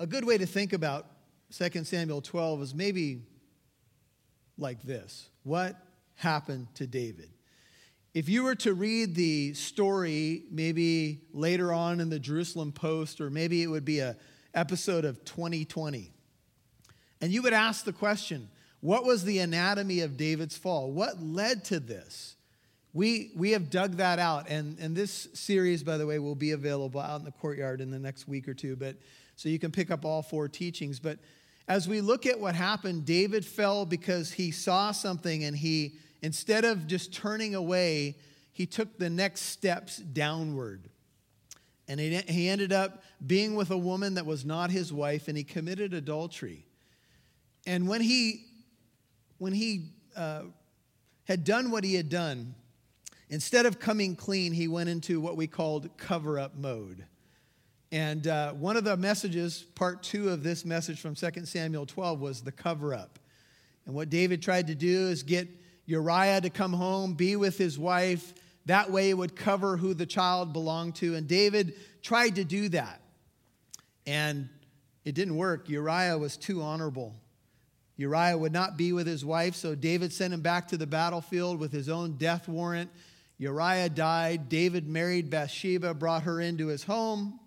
A good way to think about 2 Samuel 12 is maybe like this What happened to David? If you were to read the story, maybe later on in the Jerusalem Post, or maybe it would be a episode of 2020, and you would ask the question, what was the anatomy of David's fall? What led to this? We, we have dug that out, and, and this series, by the way, will be available out in the courtyard in the next week or two, but so you can pick up all four teachings. But as we look at what happened, David fell because he saw something and he Instead of just turning away, he took the next steps downward. And he ended up being with a woman that was not his wife, and he committed adultery. And when he, when he uh, had done what he had done, instead of coming clean, he went into what we called cover up mode. And uh, one of the messages, part two of this message from 2 Samuel 12, was the cover up. And what David tried to do is get Uriah to come home, be with his wife. That way it would cover who the child belonged to. And David tried to do that. And it didn't work. Uriah was too honorable. Uriah would not be with his wife, so David sent him back to the battlefield with his own death warrant. Uriah died. David married Bathsheba, brought her into his home,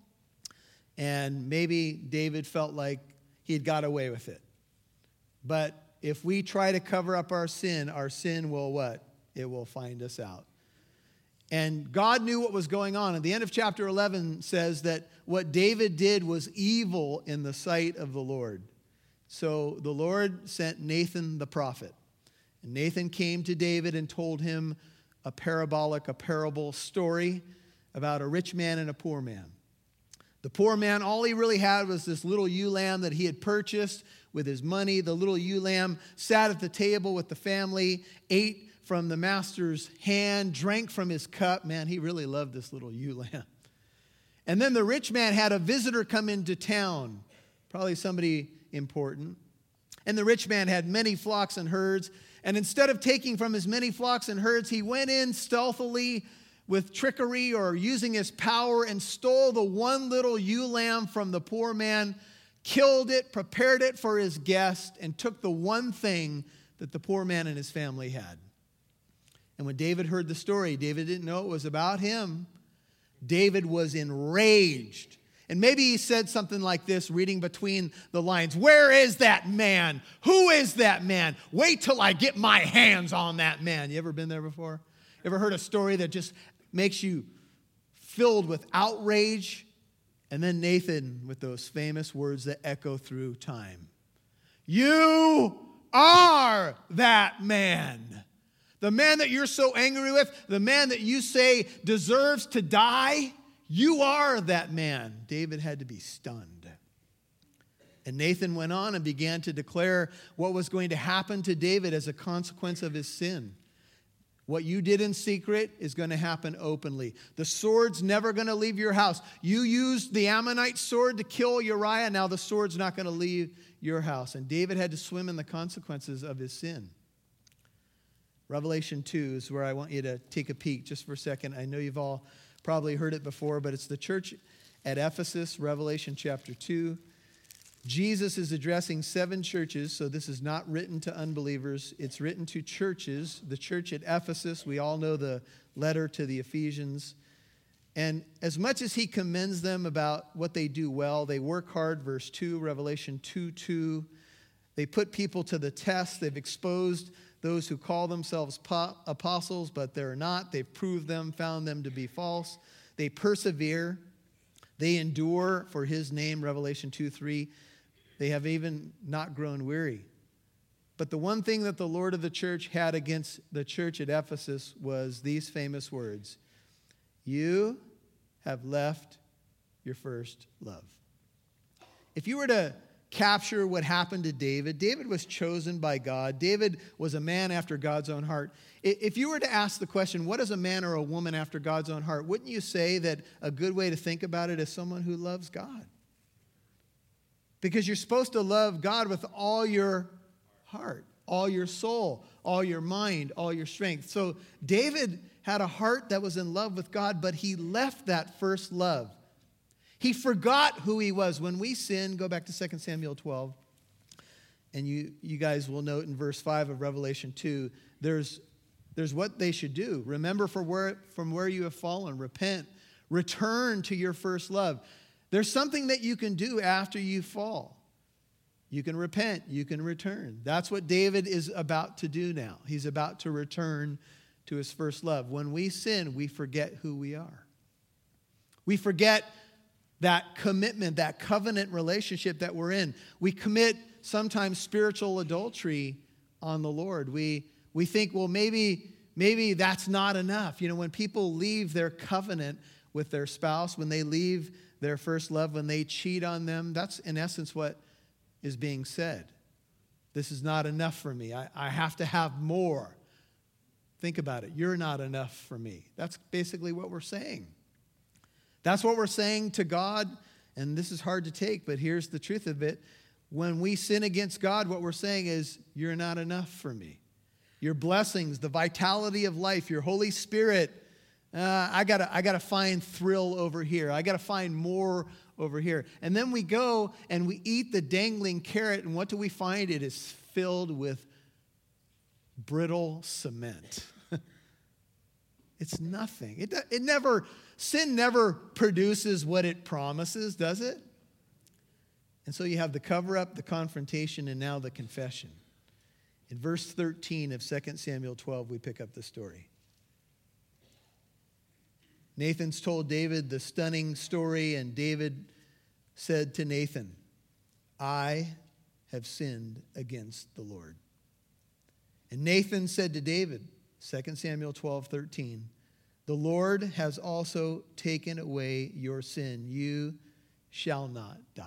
and maybe David felt like he had got away with it. But if we try to cover up our sin, our sin will what? It will find us out. And God knew what was going on. At the end of chapter 11 says that what David did was evil in the sight of the Lord. So the Lord sent Nathan the prophet. And Nathan came to David and told him a parabolic, a parable story about a rich man and a poor man. The poor man, all he really had was this little ewe lamb that he had purchased with his money. The little ewe lamb sat at the table with the family, ate from the master's hand, drank from his cup. Man, he really loved this little ewe lamb. And then the rich man had a visitor come into town, probably somebody important. And the rich man had many flocks and herds. And instead of taking from his many flocks and herds, he went in stealthily with trickery or using his power and stole the one little ewe lamb from the poor man killed it, prepared it for his guest, and took the one thing that the poor man and his family had. And when David heard the story, David didn't know it was about him. David was enraged. And maybe he said something like this, reading between the lines Where is that man? Who is that man? Wait till I get my hands on that man. You ever been there before? Ever heard a story that just makes you filled with outrage and then Nathan with those famous words that echo through time You are that man. The man that you're so angry with, the man that you say deserves to die, you are that man. David had to be stunned. And Nathan went on and began to declare what was going to happen to David as a consequence of his sin. What you did in secret is going to happen openly. The sword's never going to leave your house. You used the Ammonite sword to kill Uriah. Now the sword's not going to leave your house. And David had to swim in the consequences of his sin. Revelation 2 is where I want you to take a peek just for a second. I know you've all probably heard it before, but it's the church at Ephesus, Revelation chapter 2. Jesus is addressing seven churches, so this is not written to unbelievers. It's written to churches. The church at Ephesus, we all know the letter to the Ephesians. And as much as he commends them about what they do well, they work hard, verse 2, Revelation 2 2. They put people to the test. They've exposed those who call themselves apostles, but they're not. They've proved them, found them to be false. They persevere. They endure for his name, Revelation 2 3. They have even not grown weary. But the one thing that the Lord of the church had against the church at Ephesus was these famous words You have left your first love. If you were to capture what happened to David, David was chosen by God. David was a man after God's own heart. If you were to ask the question, what is a man or a woman after God's own heart, wouldn't you say that a good way to think about it is someone who loves God? Because you're supposed to love God with all your heart, all your soul, all your mind, all your strength. So David had a heart that was in love with God, but he left that first love. He forgot who he was. When we sin, go back to 2 Samuel 12, and you, you guys will note in verse 5 of Revelation 2, there's, there's what they should do. Remember for where, from where you have fallen, repent, return to your first love. There's something that you can do after you fall. You can repent, you can return. That's what David is about to do now. He's about to return to his first love. When we sin, we forget who we are. We forget that commitment, that covenant relationship that we're in. We commit sometimes spiritual adultery on the Lord. We, we think, well, maybe, maybe that's not enough. You know, when people leave their covenant with their spouse, when they leave their first love, when they cheat on them, that's in essence what is being said. This is not enough for me. I, I have to have more. Think about it. You're not enough for me. That's basically what we're saying. That's what we're saying to God, and this is hard to take, but here's the truth of it. When we sin against God, what we're saying is, You're not enough for me. Your blessings, the vitality of life, your Holy Spirit, uh, I gotta, I gotta find thrill over here. I gotta find more over here. And then we go and we eat the dangling carrot, and what do we find? It is filled with brittle cement. it's nothing. It, it never Sin never produces what it promises, does it? And so you have the cover up, the confrontation, and now the confession. In verse 13 of 2 Samuel 12, we pick up the story. Nathan's told David the stunning story, and David said to Nathan, I have sinned against the Lord. And Nathan said to David, 2 Samuel 12, 13, the Lord has also taken away your sin. You shall not die.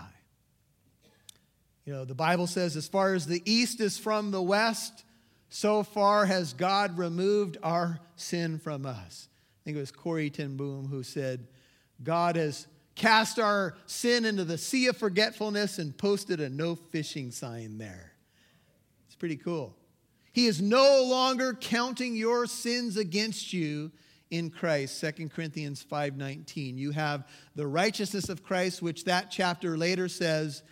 You know, the Bible says, as far as the east is from the west, so far has God removed our sin from us. I think it was Corrie ten Boom who said, God has cast our sin into the sea of forgetfulness and posted a no fishing sign there. It's pretty cool. He is no longer counting your sins against you in Christ, 2 Corinthians 5:19. You have the righteousness of Christ which that chapter later says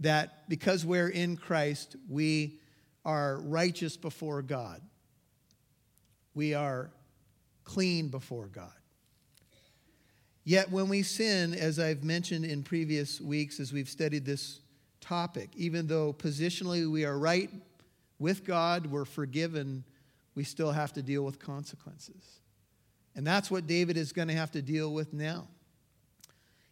that because we're in Christ, we are righteous before God. We are clean before God. Yet when we sin, as I've mentioned in previous weeks as we've studied this topic, even though positionally we are right with God, we're forgiven, we still have to deal with consequences. And that's what David is going to have to deal with now.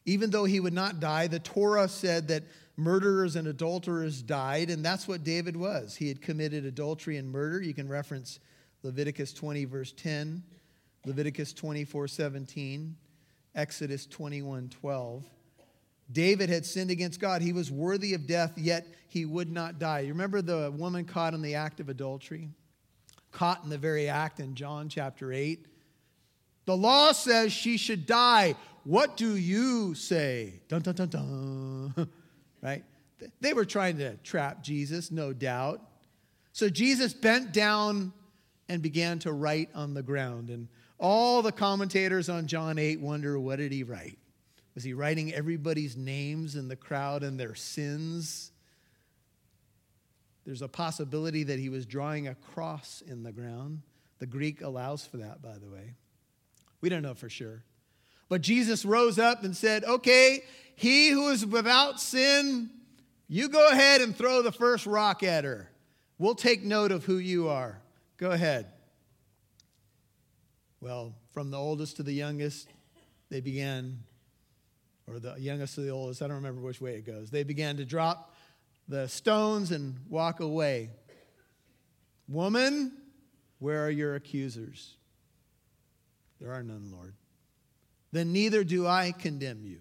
Even though he would not die, the Torah said that murderers and adulterers died, and that's what David was. He had committed adultery and murder. You can reference Leviticus 20, verse 10, Leviticus 24, 17, Exodus 21, 12. David had sinned against God. He was worthy of death, yet he would not die. You remember the woman caught in the act of adultery? Caught in the very act in John chapter 8. The law says she should die. What do you say? Dun, dun, dun, dun. right? They were trying to trap Jesus, no doubt. So Jesus bent down and began to write on the ground. And all the commentators on John 8 wonder what did he write? Was he writing everybody's names in the crowd and their sins? There's a possibility that he was drawing a cross in the ground. The Greek allows for that, by the way. We don't know for sure. But Jesus rose up and said, Okay, he who is without sin, you go ahead and throw the first rock at her. We'll take note of who you are. Go ahead. Well, from the oldest to the youngest, they began, or the youngest to the oldest, I don't remember which way it goes. They began to drop the stones and walk away. Woman, where are your accusers? There are none, Lord. Then neither do I condemn you.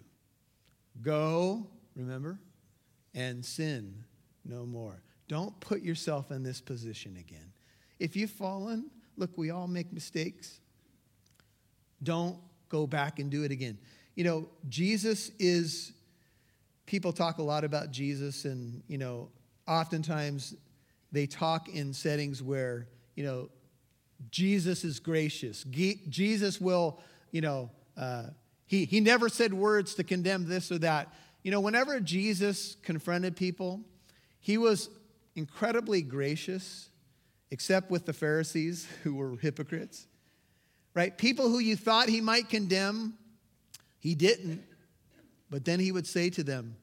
Go, remember, and sin no more. Don't put yourself in this position again. If you've fallen, look, we all make mistakes. Don't go back and do it again. You know, Jesus is, people talk a lot about Jesus, and, you know, oftentimes they talk in settings where, you know, Jesus is gracious. Jesus will, you know, uh, He, he never said words to condemn this or that. You know, whenever Jesus confronted people, he was incredibly gracious, except with the Pharisees who were hypocrites. Right? People who you thought he might condemn, he didn't. But then he would say to them,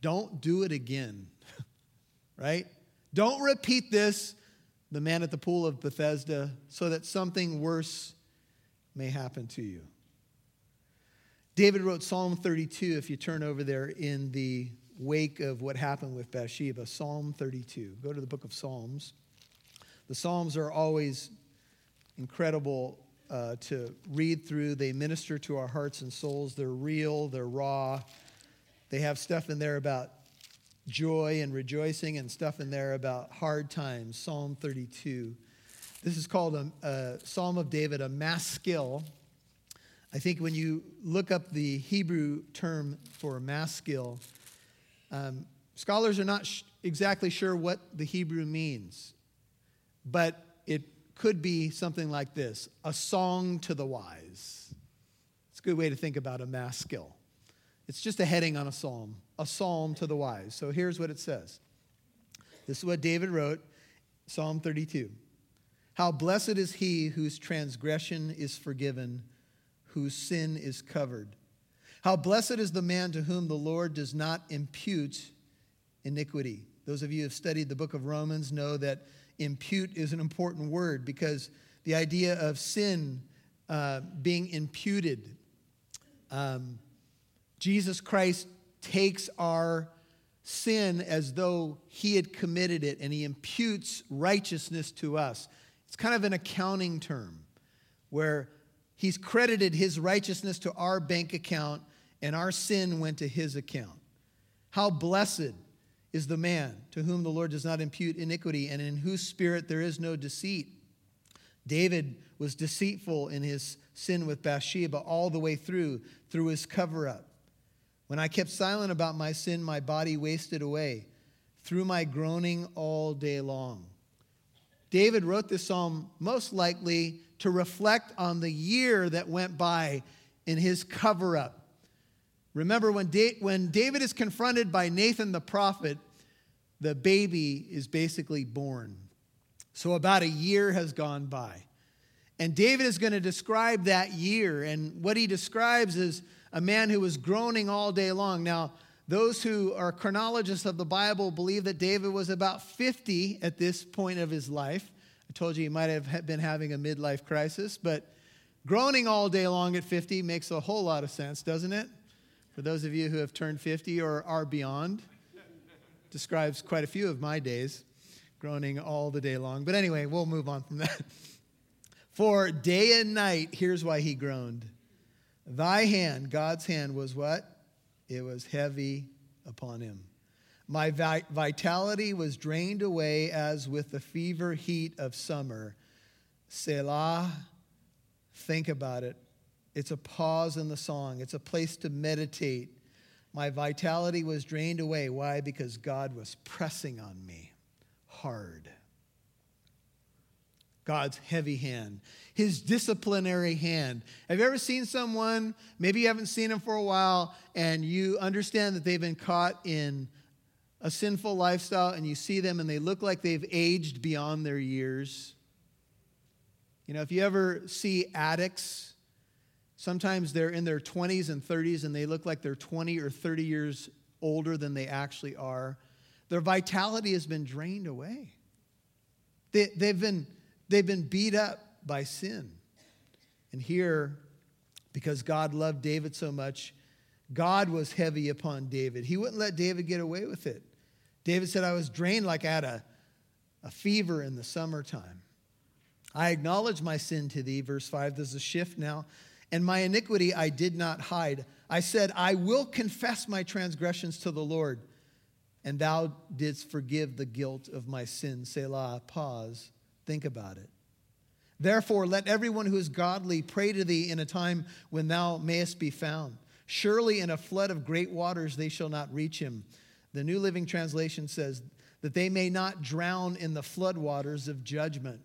Don't do it again. right? Don't repeat this, the man at the pool of Bethesda, so that something worse may happen to you. David wrote Psalm 32, if you turn over there in the wake of what happened with Bathsheba. Psalm 32. Go to the book of Psalms. The Psalms are always incredible uh, to read through. They minister to our hearts and souls. They're real, they're raw. They have stuff in there about joy and rejoicing and stuff in there about hard times. Psalm 32. This is called a, a Psalm of David, a maskil. I think when you look up the Hebrew term for maskil, um, scholars are not sh- exactly sure what the Hebrew means, but it could be something like this a song to the wise. It's a good way to think about a maskil. It's just a heading on a psalm, a psalm to the wise. So here's what it says this is what David wrote, Psalm 32. How blessed is he whose transgression is forgiven whose sin is covered. How blessed is the man to whom the Lord does not impute iniquity. Those of you who have studied the book of Romans know that impute is an important word because the idea of sin uh, being imputed, um, Jesus Christ takes our sin as though he had committed it and he imputes righteousness to us. It's kind of an accounting term where He's credited his righteousness to our bank account, and our sin went to his account. How blessed is the man to whom the Lord does not impute iniquity, and in whose spirit there is no deceit. David was deceitful in his sin with Bathsheba all the way through, through his cover up. When I kept silent about my sin, my body wasted away through my groaning all day long. David wrote this psalm most likely to reflect on the year that went by in his cover up. Remember, when, da- when David is confronted by Nathan the prophet, the baby is basically born. So about a year has gone by. And David is going to describe that year. And what he describes is a man who was groaning all day long. Now, those who are chronologists of the Bible believe that David was about 50 at this point of his life. I told you he might have been having a midlife crisis, but groaning all day long at 50 makes a whole lot of sense, doesn't it? For those of you who have turned 50 or are beyond, describes quite a few of my days, groaning all the day long. But anyway, we'll move on from that. For day and night, here's why he groaned. Thy hand, God's hand, was what? It was heavy upon him. My vitality was drained away as with the fever heat of summer. Selah, think about it. It's a pause in the song, it's a place to meditate. My vitality was drained away. Why? Because God was pressing on me hard. God's heavy hand, his disciplinary hand. Have you ever seen someone, maybe you haven't seen them for a while, and you understand that they've been caught in a sinful lifestyle and you see them and they look like they've aged beyond their years. You know, if you ever see addicts, sometimes they're in their 20s and 30s and they look like they're 20 or 30 years older than they actually are. Their vitality has been drained away. They, they've, been, they've been beat up by sin. And here, because God loved David so much, God was heavy upon David. He wouldn't let David get away with it. David said, I was drained like I had a, a fever in the summertime. I acknowledge my sin to thee, verse 5. There's a shift now. And my iniquity I did not hide. I said, I will confess my transgressions to the Lord, and thou didst forgive the guilt of my sin. Selah, pause, think about it. Therefore, let everyone who is godly pray to thee in a time when thou mayest be found. Surely in a flood of great waters they shall not reach him. The New Living Translation says that they may not drown in the floodwaters of judgment.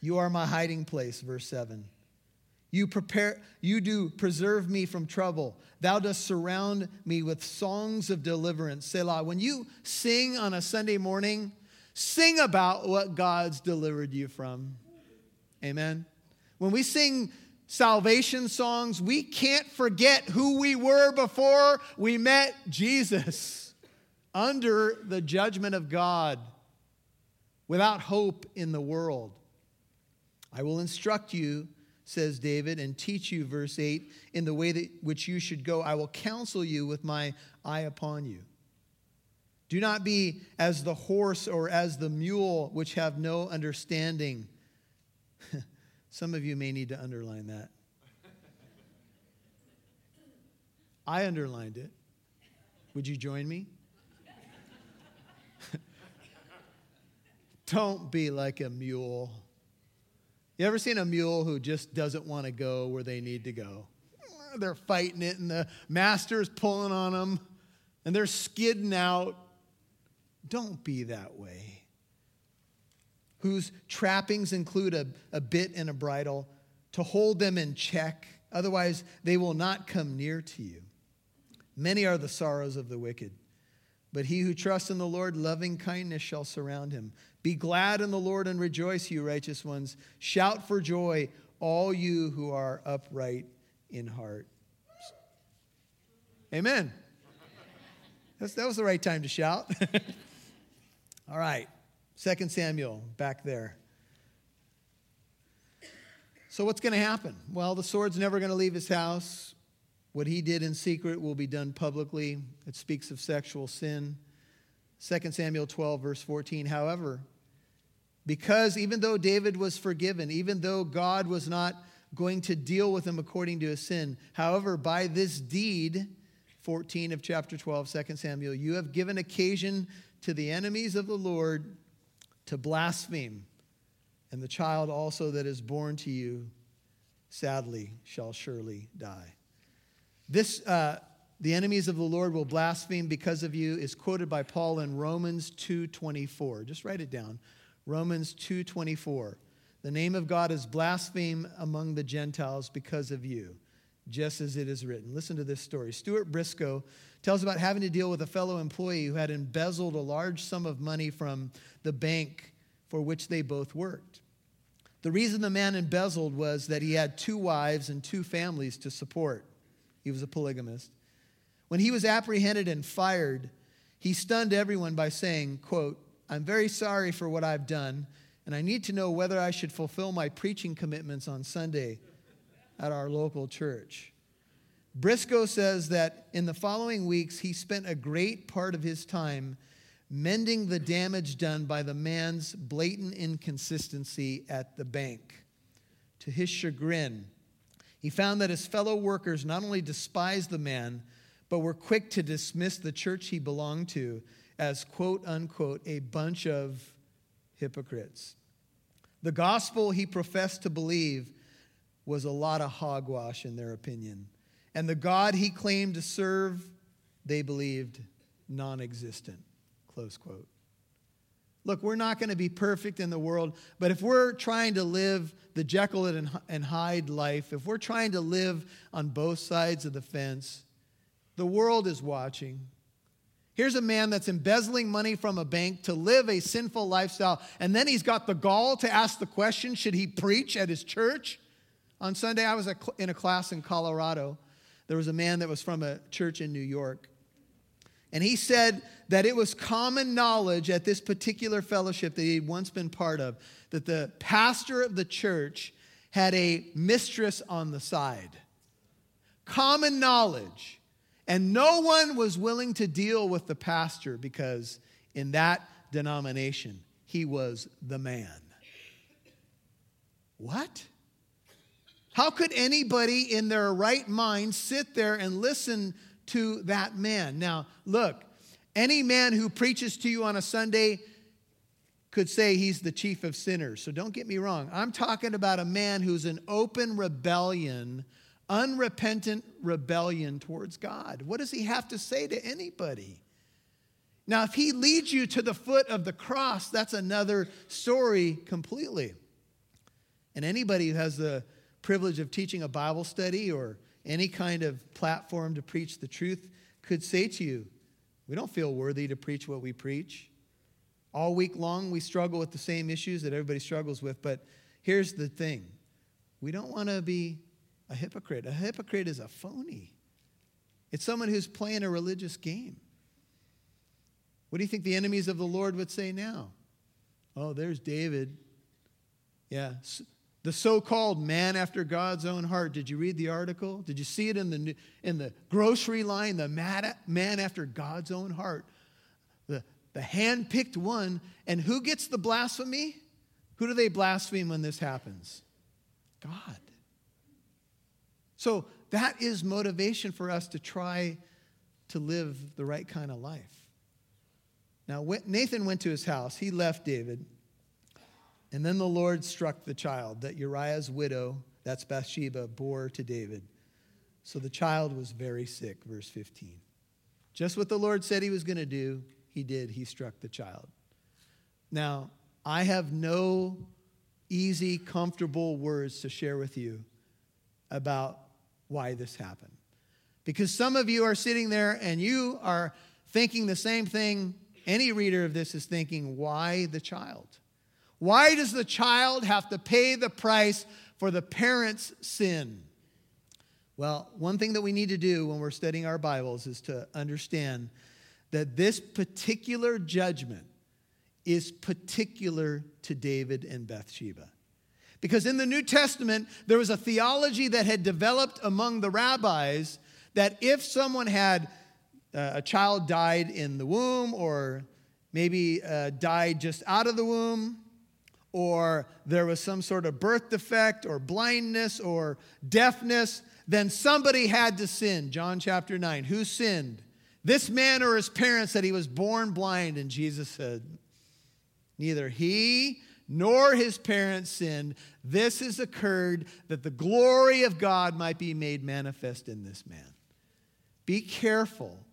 You are my hiding place, verse 7. You prepare, you do preserve me from trouble. Thou dost surround me with songs of deliverance. Selah. When you sing on a Sunday morning, sing about what God's delivered you from. Amen. When we sing salvation songs, we can't forget who we were before we met Jesus under the judgment of God, without hope in the world. I will instruct you says David, and teach you, verse 8, in the way that which you should go. I will counsel you with my eye upon you. Do not be as the horse or as the mule, which have no understanding. Some of you may need to underline that. I underlined it. Would you join me? Don't be like a mule. You ever seen a mule who just doesn't want to go where they need to go? They're fighting it, and the master's pulling on them, and they're skidding out. Don't be that way. Whose trappings include a, a bit and a bridle to hold them in check, otherwise, they will not come near to you. Many are the sorrows of the wicked, but he who trusts in the Lord, loving kindness shall surround him. Be glad in the Lord and rejoice, you righteous ones. Shout for joy, all you who are upright in heart. Amen. That's, that was the right time to shout. all right. Second Samuel, back there. So, what's going to happen? Well, the sword's never going to leave his house. What he did in secret will be done publicly. It speaks of sexual sin. 2 Samuel 12, verse 14. However, because even though David was forgiven, even though God was not going to deal with him according to his sin, however, by this deed, 14 of chapter 12, 2 Samuel, you have given occasion to the enemies of the Lord to blaspheme, and the child also that is born to you, sadly, shall surely die. This, uh, the enemies of the Lord will blaspheme because of you, is quoted by Paul in Romans 2.24. Just write it down. Romans 2:24. The name of God is blasphemed among the Gentiles because of you, just as it is written. Listen to this story. Stuart Briscoe tells about having to deal with a fellow employee who had embezzled a large sum of money from the bank for which they both worked. The reason the man embezzled was that he had two wives and two families to support. He was a polygamist. When he was apprehended and fired, he stunned everyone by saying, quote, I'm very sorry for what I've done, and I need to know whether I should fulfill my preaching commitments on Sunday at our local church. Briscoe says that in the following weeks, he spent a great part of his time mending the damage done by the man's blatant inconsistency at the bank. To his chagrin, he found that his fellow workers not only despised the man, but were quick to dismiss the church he belonged to as quote unquote a bunch of hypocrites. The gospel he professed to believe was a lot of hogwash in their opinion. And the God he claimed to serve, they believed non existent. Close quote. Look, we're not going to be perfect in the world, but if we're trying to live the Jekyll and Hyde life, if we're trying to live on both sides of the fence, the world is watching. Here's a man that's embezzling money from a bank to live a sinful lifestyle, and then he's got the gall to ask the question should he preach at his church? On Sunday, I was in a class in Colorado. There was a man that was from a church in New York. And he said that it was common knowledge at this particular fellowship that he'd once been part of that the pastor of the church had a mistress on the side. Common knowledge. And no one was willing to deal with the pastor because in that denomination, he was the man. What? How could anybody in their right mind sit there and listen to that man? Now, look, any man who preaches to you on a Sunday could say he's the chief of sinners. So don't get me wrong. I'm talking about a man who's in open rebellion unrepentant rebellion towards God. What does he have to say to anybody? Now, if he leads you to the foot of the cross, that's another story completely. And anybody who has the privilege of teaching a Bible study or any kind of platform to preach the truth could say to you, we don't feel worthy to preach what we preach. All week long, we struggle with the same issues that everybody struggles with, but here's the thing we don't want to be a hypocrite. A hypocrite is a phony, it's someone who's playing a religious game. What do you think the enemies of the Lord would say now? Oh, there's David. Yeah, the so-called man after God's own heart. Did you read the article? Did you see it in the in the grocery line? The man after God's own heart, the the hand-picked one. And who gets the blasphemy? Who do they blaspheme when this happens? God. So that is motivation for us to try to live the right kind of life. Now, Nathan went to his house. He left David. And then the Lord struck the child that Uriah's widow, that's Bathsheba, bore to David. So the child was very sick, verse 15. Just what the Lord said he was going to do, he did. He struck the child. Now, I have no easy, comfortable words to share with you about why this happened. Because some of you are sitting there and you are thinking the same thing any reader of this is thinking why the child? Why does the child have to pay the price for the parent's sin? Well, one thing that we need to do when we're studying our Bibles is to understand that this particular judgment is particular to David and Bathsheba. Because in the New Testament, there was a theology that had developed among the rabbis that if someone had uh, a child died in the womb, or maybe uh, died just out of the womb, or there was some sort of birth defect, or blindness, or deafness, then somebody had to sin. John chapter 9. Who sinned? This man or his parents that he was born blind? And Jesus said, Neither he nor his parents sinned. This has occurred that the glory of God might be made manifest in this man. Be careful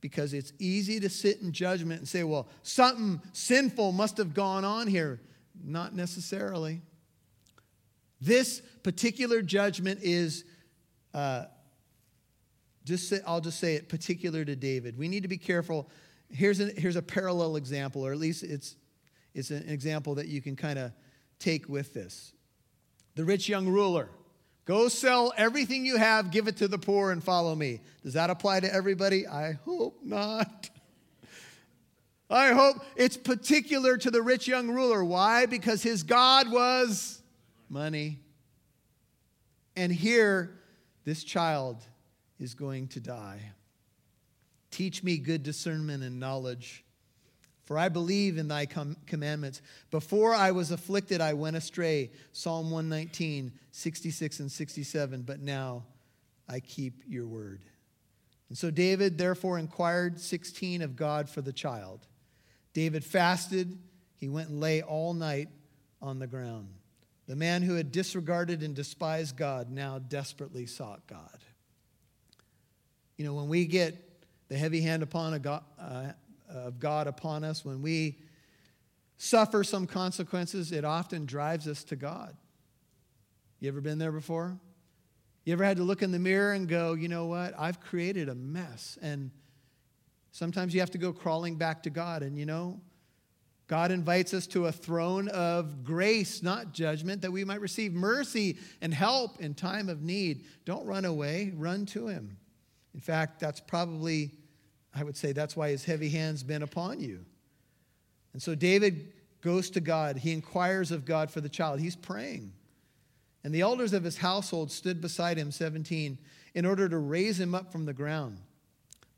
because it's easy to sit in judgment and say, well, something sinful must have gone on here. Not necessarily. This particular judgment is, uh, just say, I'll just say it, particular to David. We need to be careful. Here's, a here's a parallel example, or at least it's, it's an example that you can kind of take with this. The rich young ruler. Go sell everything you have, give it to the poor, and follow me. Does that apply to everybody? I hope not. I hope it's particular to the rich young ruler. Why? Because his God was money. And here, this child is going to die. Teach me good discernment and knowledge for I believe in thy com- commandments. Before I was afflicted, I went astray. Psalm 119, 66 and 67. But now I keep your word. And so David therefore inquired 16 of God for the child. David fasted. He went and lay all night on the ground. The man who had disregarded and despised God now desperately sought God. You know, when we get the heavy hand upon a God, uh, of God upon us, when we suffer some consequences, it often drives us to God. You ever been there before? You ever had to look in the mirror and go, you know what? I've created a mess. And sometimes you have to go crawling back to God. And you know, God invites us to a throne of grace, not judgment, that we might receive mercy and help in time of need. Don't run away, run to Him. In fact, that's probably I would say that's why his heavy hand's been upon you. And so David goes to God. He inquires of God for the child. He's praying. And the elders of his household stood beside him, 17, in order to raise him up from the ground.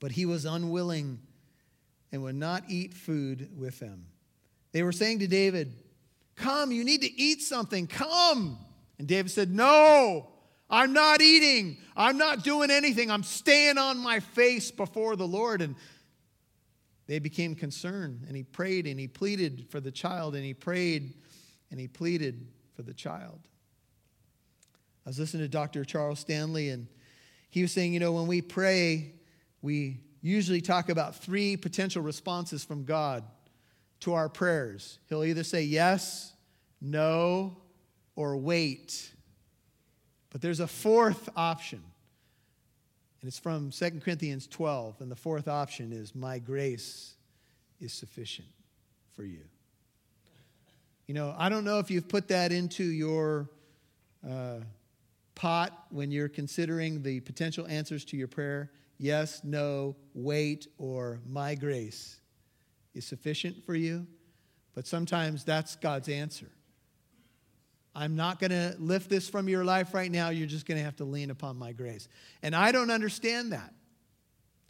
But he was unwilling and would not eat food with them. They were saying to David, Come, you need to eat something. Come. And David said, No, I'm not eating. I'm not doing anything. I'm staying on my face before the Lord. And they became concerned, and he prayed and he pleaded for the child, and he prayed and he pleaded for the child. I was listening to Dr. Charles Stanley, and he was saying, you know, when we pray, we usually talk about three potential responses from God to our prayers. He'll either say yes, no, or wait. But there's a fourth option. And it's from 2 Corinthians 12. And the fourth option is My grace is sufficient for you. You know, I don't know if you've put that into your uh, pot when you're considering the potential answers to your prayer yes, no, wait, or my grace is sufficient for you. But sometimes that's God's answer. I'm not going to lift this from your life right now. You're just going to have to lean upon my grace. And I don't understand that.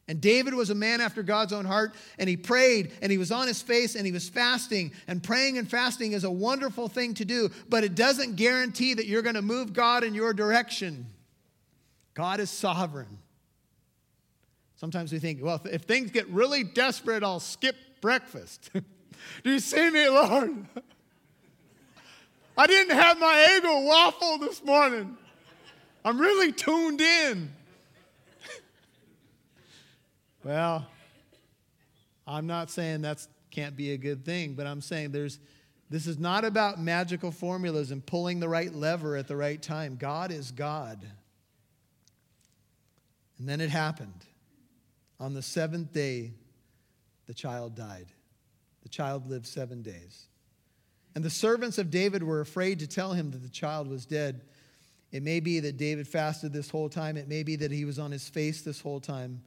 And David was a man after God's own heart, and he prayed, and he was on his face, and he was fasting. And praying and fasting is a wonderful thing to do, but it doesn't guarantee that you're going to move God in your direction. God is sovereign. Sometimes we think, well, if things get really desperate, I'll skip breakfast. do you see me, Lord? I didn't have my Eggo waffle this morning. I'm really tuned in. Well, I'm not saying that can't be a good thing, but I'm saying there's this is not about magical formulas and pulling the right lever at the right time. God is God. And then it happened. On the seventh day, the child died. The child lived seven days. And the servants of David were afraid to tell him that the child was dead. It may be that David fasted this whole time, it may be that he was on his face this whole time.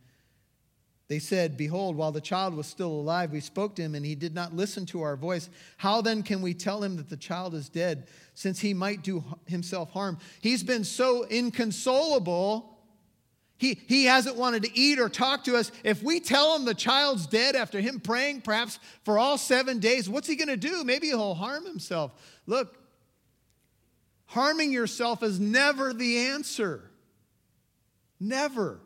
They said, Behold, while the child was still alive, we spoke to him, and he did not listen to our voice. How then can we tell him that the child is dead, since he might do himself harm? He's been so inconsolable. He, he hasn't wanted to eat or talk to us. If we tell him the child's dead after him praying, perhaps for all seven days, what's he going to do? Maybe he'll harm himself. Look, harming yourself is never the answer. Never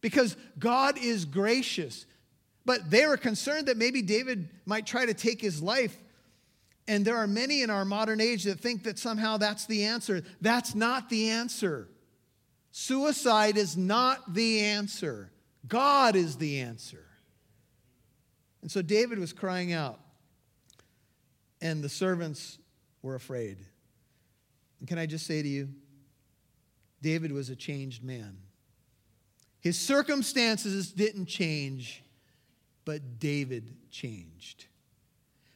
because God is gracious. But they were concerned that maybe David might try to take his life. And there are many in our modern age that think that somehow that's the answer. That's not the answer. Suicide is not the answer. God is the answer. And so David was crying out, and the servants were afraid. And can I just say to you, David was a changed man. His circumstances didn't change, but David changed.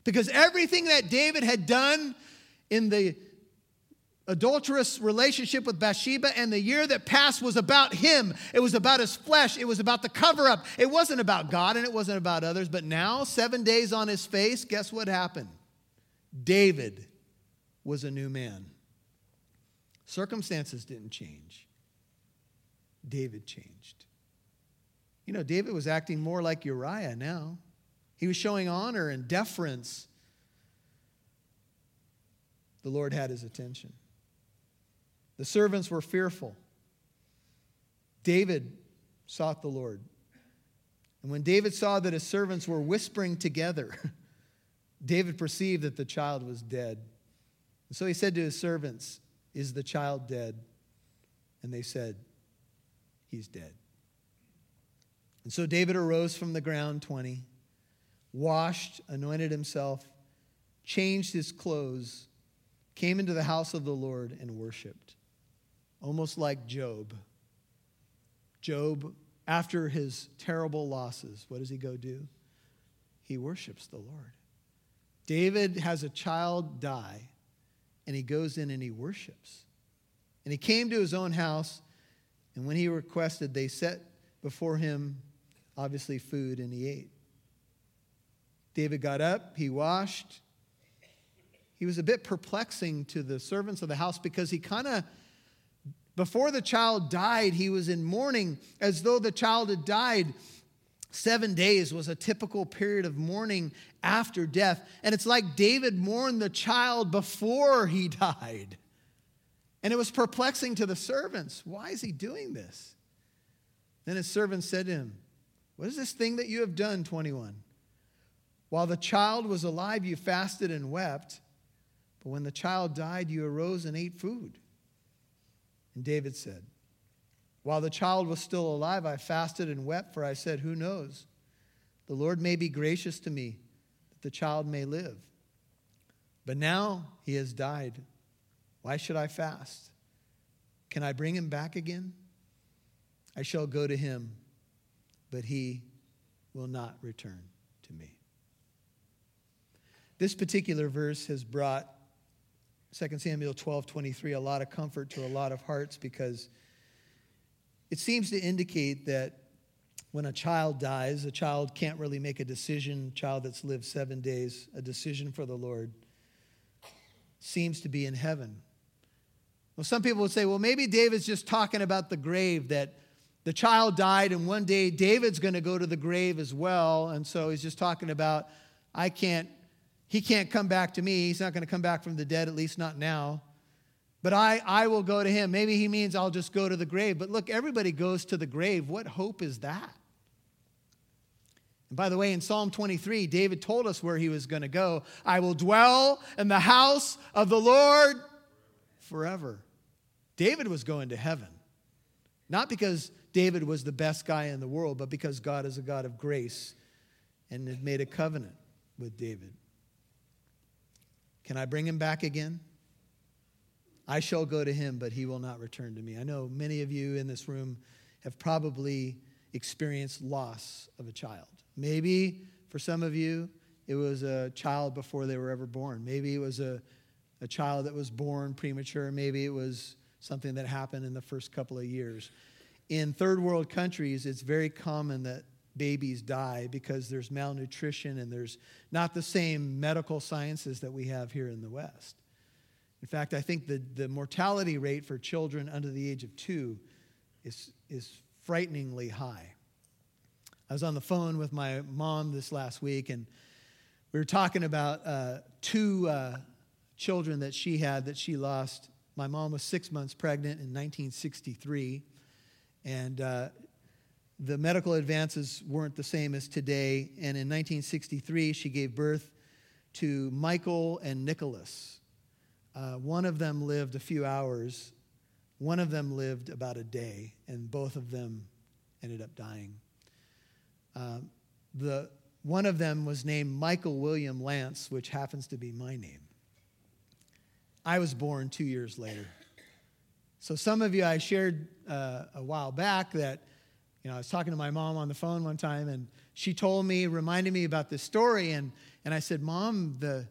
Because everything that David had done in the adulterous relationship with Bathsheba and the year that passed was about him. It was about his flesh. It was about the cover up. It wasn't about God and it wasn't about others. But now, seven days on his face, guess what happened? David was a new man. Circumstances didn't change. David changed. You know, David was acting more like Uriah now. He was showing honor and deference. The Lord had his attention. The servants were fearful. David sought the Lord. And when David saw that his servants were whispering together, David perceived that the child was dead. And so he said to his servants, Is the child dead? And they said, He's dead. And so David arose from the ground 20, washed, anointed himself, changed his clothes, came into the house of the Lord, and worshiped. Almost like Job. Job, after his terrible losses, what does he go do? He worships the Lord. David has a child die, and he goes in and he worships. And he came to his own house and when he requested, they set before him, obviously, food, and he ate. David got up, he washed. He was a bit perplexing to the servants of the house because he kind of, before the child died, he was in mourning as though the child had died. Seven days was a typical period of mourning after death. And it's like David mourned the child before he died. And it was perplexing to the servants. Why is he doing this? Then his servants said to him, What is this thing that you have done? 21. While the child was alive, you fasted and wept, but when the child died, you arose and ate food. And David said, While the child was still alive, I fasted and wept, for I said, Who knows? The Lord may be gracious to me, that the child may live. But now he has died. Why should I fast? Can I bring him back again? I shall go to him, but he will not return to me. This particular verse has brought 2 Samuel 12 23 a lot of comfort to a lot of hearts because it seems to indicate that when a child dies, a child can't really make a decision, a child that's lived seven days, a decision for the Lord, seems to be in heaven. Well, some people would say, well, maybe David's just talking about the grave, that the child died, and one day David's going to go to the grave as well. And so he's just talking about, I can't, he can't come back to me. He's not going to come back from the dead, at least not now. But I, I will go to him. Maybe he means I'll just go to the grave. But look, everybody goes to the grave. What hope is that? And by the way, in Psalm 23, David told us where he was going to go. I will dwell in the house of the Lord forever. David was going to heaven. Not because David was the best guy in the world, but because God is a God of grace and had made a covenant with David. Can I bring him back again? I shall go to him, but he will not return to me. I know many of you in this room have probably experienced loss of a child. Maybe for some of you, it was a child before they were ever born. Maybe it was a, a child that was born premature. Maybe it was something that happened in the first couple of years. In third world countries, it's very common that babies die because there's malnutrition and there's not the same medical sciences that we have here in the West. In fact, I think the, the mortality rate for children under the age of two is, is frighteningly high. I was on the phone with my mom this last week, and we were talking about uh, two uh, children that she had that she lost. My mom was six months pregnant in 1963, and uh, the medical advances weren't the same as today. And in 1963, she gave birth to Michael and Nicholas. Uh, one of them lived a few hours, one of them lived about a day, and both of them ended up dying. Uh, the, one of them was named Michael William Lance, which happens to be my name. I was born two years later. So, some of you, I shared uh, a while back that, you know, I was talking to my mom on the phone one time, and she told me, reminded me about this story, and, and I said, Mom, the,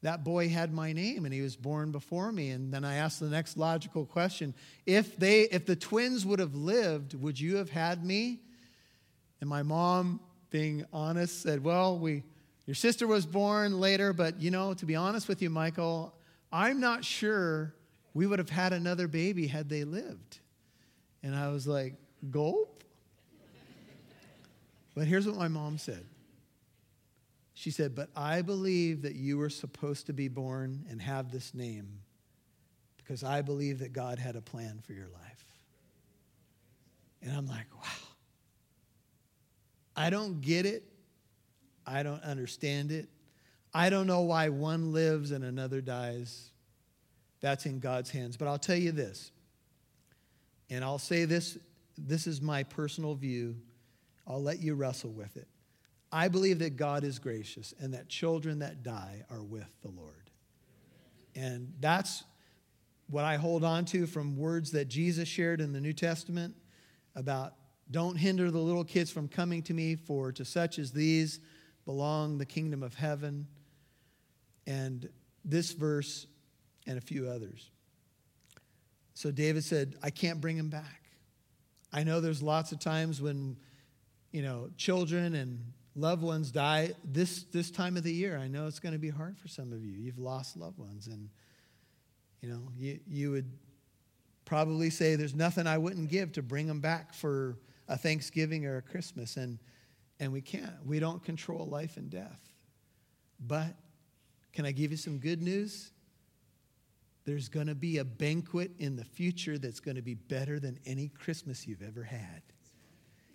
that boy had my name and he was born before me and then i asked the next logical question if they if the twins would have lived would you have had me and my mom, being honest, said, Well, we, your sister was born later, but you know, to be honest with you, Michael, I'm not sure we would have had another baby had they lived. And I was like, Gulp? But here's what my mom said. She said, But I believe that you were supposed to be born and have this name because I believe that God had a plan for your life. And I'm like, wow. I don't get it. I don't understand it. I don't know why one lives and another dies. That's in God's hands. But I'll tell you this, and I'll say this this is my personal view. I'll let you wrestle with it. I believe that God is gracious and that children that die are with the Lord. And that's what I hold on to from words that Jesus shared in the New Testament about don't hinder the little kids from coming to me, for to such as these belong the kingdom of heaven. And this verse and a few others. So David said, I can't bring him back. I know there's lots of times when, you know, children and loved ones die this, this time of the year. I know it's going to be hard for some of you. You've lost loved ones. And, you know, you, you would probably say, There's nothing I wouldn't give to bring them back for a Thanksgiving or a Christmas, and, and we can't. We don't control life and death. But can I give you some good news? There's going to be a banquet in the future that's going to be better than any Christmas you've ever had.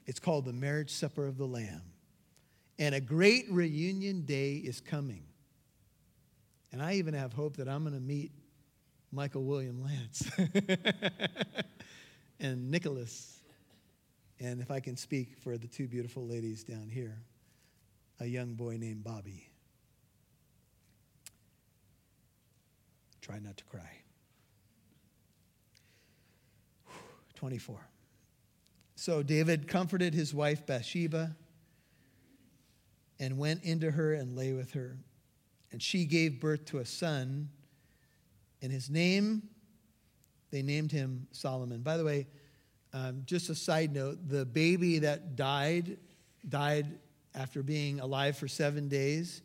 It's called the marriage supper of the Lamb. And a great reunion day is coming. And I even have hope that I'm going to meet Michael William Lance and Nicholas and if I can speak for the two beautiful ladies down here, a young boy named Bobby. Try not to cry. 24. So David comforted his wife Bathsheba and went into her and lay with her. And she gave birth to a son, and his name, they named him Solomon. By the way, um, just a side note the baby that died, died after being alive for seven days.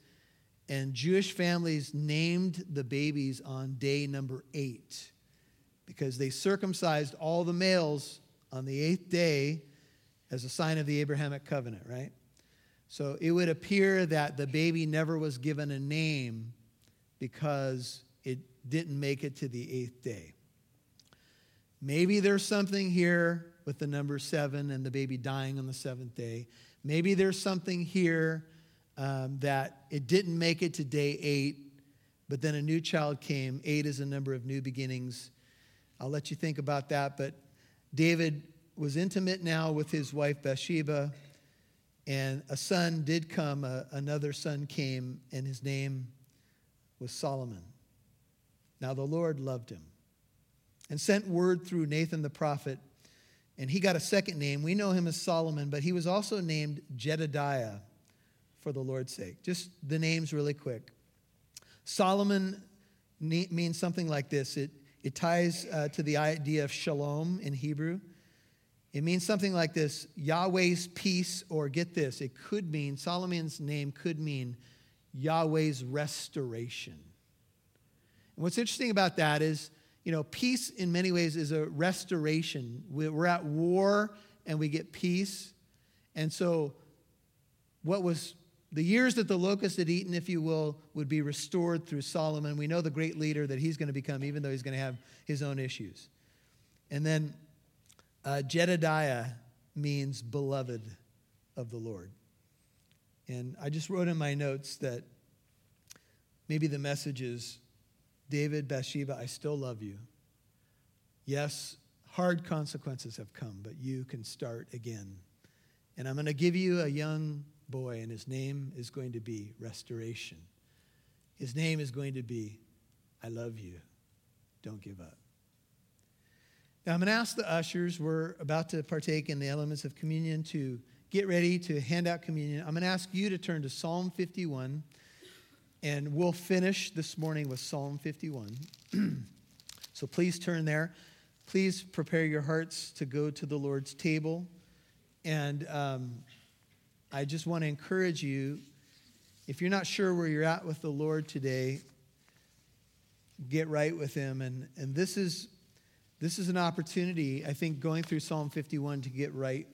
And Jewish families named the babies on day number eight because they circumcised all the males on the eighth day as a sign of the Abrahamic covenant, right? So it would appear that the baby never was given a name because it didn't make it to the eighth day. Maybe there's something here with the number seven and the baby dying on the seventh day. Maybe there's something here um, that it didn't make it to day eight, but then a new child came. Eight is a number of new beginnings. I'll let you think about that. But David was intimate now with his wife Bathsheba, and a son did come. Uh, another son came, and his name was Solomon. Now the Lord loved him and sent word through Nathan the prophet, and he got a second name. We know him as Solomon, but he was also named Jedediah for the Lord's sake. Just the names really quick. Solomon means something like this it, it ties uh, to the idea of shalom in Hebrew. It means something like this Yahweh's peace, or get this, it could mean, Solomon's name could mean Yahweh's restoration. And what's interesting about that is, you know, peace in many ways is a restoration. We're at war and we get peace. And so, what was the years that the locust had eaten, if you will, would be restored through Solomon. We know the great leader that he's going to become, even though he's going to have his own issues. And then uh, Jedediah means beloved of the Lord. And I just wrote in my notes that maybe the message is David, Bathsheba, I still love you. Yes, hard consequences have come, but you can start again. And I'm going to give you a young boy, and his name is going to be restoration. His name is going to be, I love you. Don't give up. Now, I'm going to ask the ushers, we're about to partake in the elements of communion, to get ready to hand out communion. I'm going to ask you to turn to Psalm 51, and we'll finish this morning with Psalm 51. so please turn there. Please prepare your hearts to go to the Lord's table. And um, I just want to encourage you if you're not sure where you're at with the Lord today, get right with Him. And, and this, is, this is an opportunity, I think, going through Psalm 51 to get right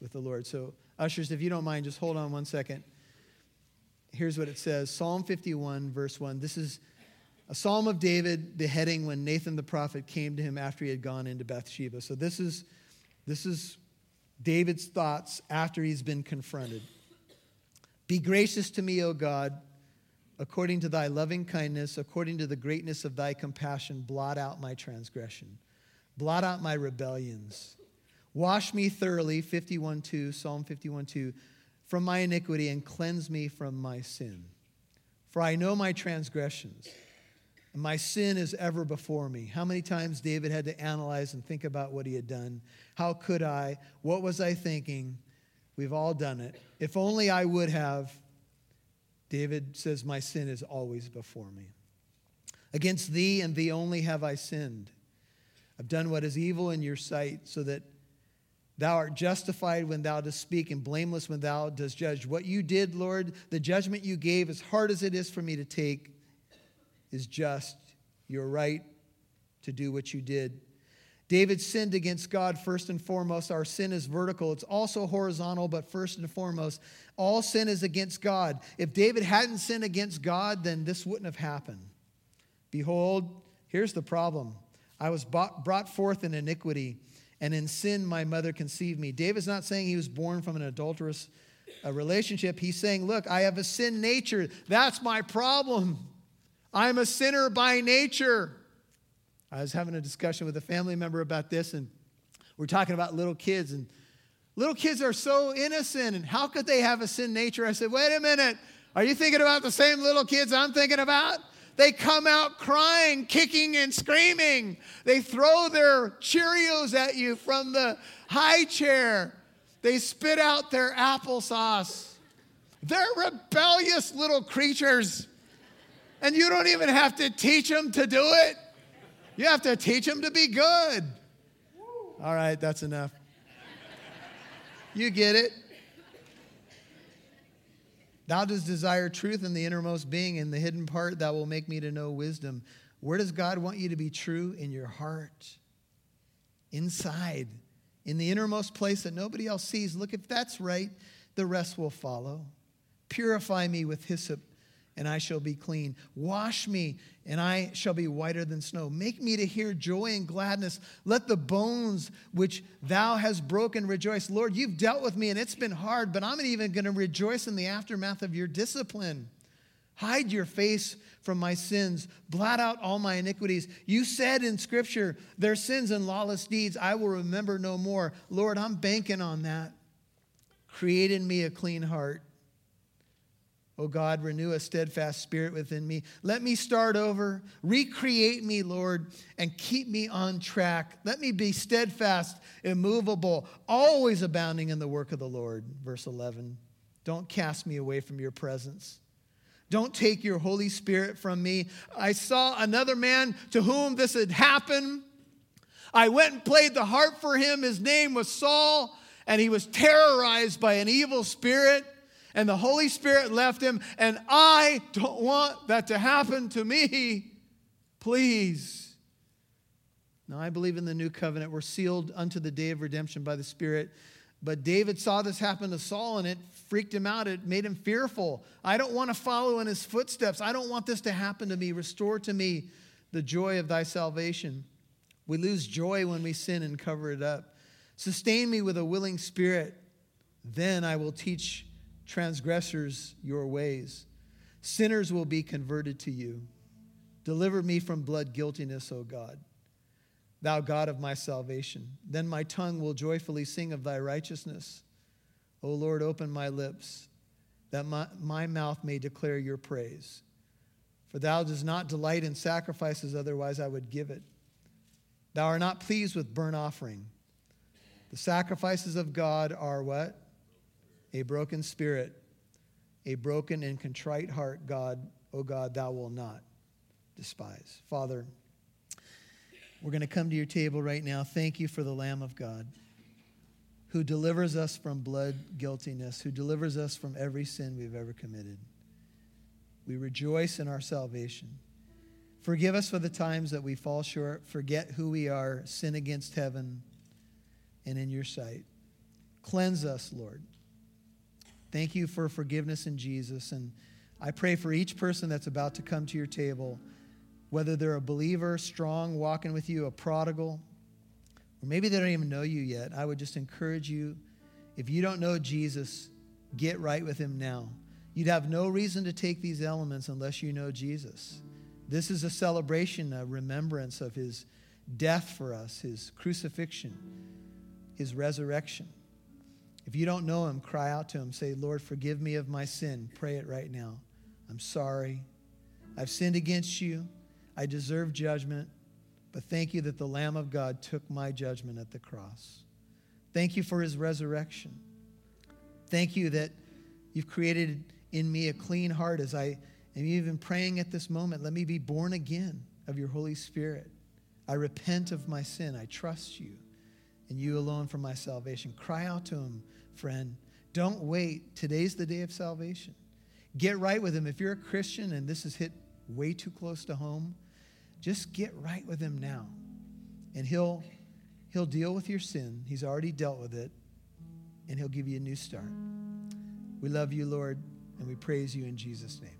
with the Lord. So, ushers, if you don't mind, just hold on one second. Here's what it says Psalm 51, verse 1. This is a psalm of David, the heading when Nathan the prophet came to him after he had gone into Bathsheba. So, this is, this is David's thoughts after he's been confronted. Be gracious to me, O God, according to thy loving kindness, according to the greatness of thy compassion, blot out my transgression, blot out my rebellions. Wash me thoroughly, 51 2, Psalm 51 2, from my iniquity and cleanse me from my sin. For I know my transgressions my sin is ever before me. How many times David had to analyze and think about what he had done? How could I? What was I thinking? We've all done it. If only I would have. David says, My sin is always before me. Against thee and thee only have I sinned. I've done what is evil in your sight, so that thou art justified when thou dost speak, and blameless when thou dost judge. What you did, Lord, the judgment you gave, as hard as it is for me to take, is just. You're right to do what you did. David sinned against God first and foremost. Our sin is vertical, it's also horizontal, but first and foremost, all sin is against God. If David hadn't sinned against God, then this wouldn't have happened. Behold, here's the problem I was brought forth in iniquity, and in sin my mother conceived me. David's not saying he was born from an adulterous uh, relationship. He's saying, Look, I have a sin nature. That's my problem. I'm a sinner by nature. I was having a discussion with a family member about this, and we're talking about little kids, and little kids are so innocent, and how could they have a sin nature? I said, wait a minute, are you thinking about the same little kids I'm thinking about? They come out crying, kicking, and screaming. They throw their Cheerios at you from the high chair. They spit out their applesauce. They're rebellious little creatures. And you don't even have to teach them to do it. You have to teach them to be good. All right, that's enough. You get it. Thou dost desire truth in the innermost being, in the hidden part that will make me to know wisdom. Where does God want you to be true? In your heart, inside, in the innermost place that nobody else sees. Look, if that's right, the rest will follow. Purify me with hyssop, and I shall be clean. Wash me, and I shall be whiter than snow. Make me to hear joy and gladness. Let the bones which thou hast broken rejoice. Lord, you've dealt with me, and it's been hard, but I'm even going to rejoice in the aftermath of your discipline. Hide your face from my sins, blot out all my iniquities. You said in Scripture, their sins and lawless deeds I will remember no more. Lord, I'm banking on that. Create in me a clean heart O God, renew a steadfast spirit within me. Let me start over. Recreate me, Lord, and keep me on track. Let me be steadfast, immovable, always abounding in the work of the Lord. Verse 11. Don't cast me away from your presence. Don't take your Holy Spirit from me. I saw another man to whom this had happened. I went and played the harp for him. His name was Saul, and he was terrorized by an evil spirit and the Holy Spirit left him, and I don't want that to happen to me. Please. Now, I believe in the new covenant. We're sealed unto the day of redemption by the Spirit. But David saw this happen to Saul and it freaked him out. It made him fearful. I don't want to follow in his footsteps. I don't want this to happen to me. Restore to me the joy of thy salvation. We lose joy when we sin and cover it up. Sustain me with a willing spirit. Then I will teach transgressors your ways. Sinners will be converted to you. Deliver me from blood guiltiness, O God, thou God of my salvation. Then my tongue will joyfully sing of thy righteousness. O Lord, open my lips, that my, my mouth may declare your praise. For thou dost not delight in sacrifices, otherwise I would give it. Thou art not pleased with burnt offering. The sacrifices of God are what? A broken spirit, a broken and contrite heart, God, O God, thou will not despise. Father, we're going to come to your table right now. Thank you for the Lamb of God who delivers us from blood guiltiness, who delivers us from every sin we've ever committed. We rejoice in our salvation. Forgive us for the times that we fall short, forget who we are, sin against heaven and in your sight. Cleanse us, Lord. Thank you for forgiveness in Jesus. And I pray for each person that's about to come to your table, whether they're a believer, strong, walking with you, a prodigal, or maybe they don't even know you yet. I would just encourage you if you don't know Jesus, get right with him now. You'd have no reason to take these elements unless you know Jesus. This is a celebration, a remembrance of his death for us, his crucifixion, his resurrection. If you don't know him, cry out to him. Say, Lord, forgive me of my sin. Pray it right now. I'm sorry. I've sinned against you. I deserve judgment. But thank you that the Lamb of God took my judgment at the cross. Thank you for his resurrection. Thank you that you've created in me a clean heart as I am even praying at this moment. Let me be born again of your Holy Spirit. I repent of my sin. I trust you and you alone for my salvation. Cry out to him friend. Don't wait. Today's the day of salvation. Get right with Him. If you're a Christian and this has hit way too close to home, just get right with Him now. And He'll, he'll deal with your sin. He's already dealt with it, and He'll give you a new start. We love you, Lord, and we praise you in Jesus' name.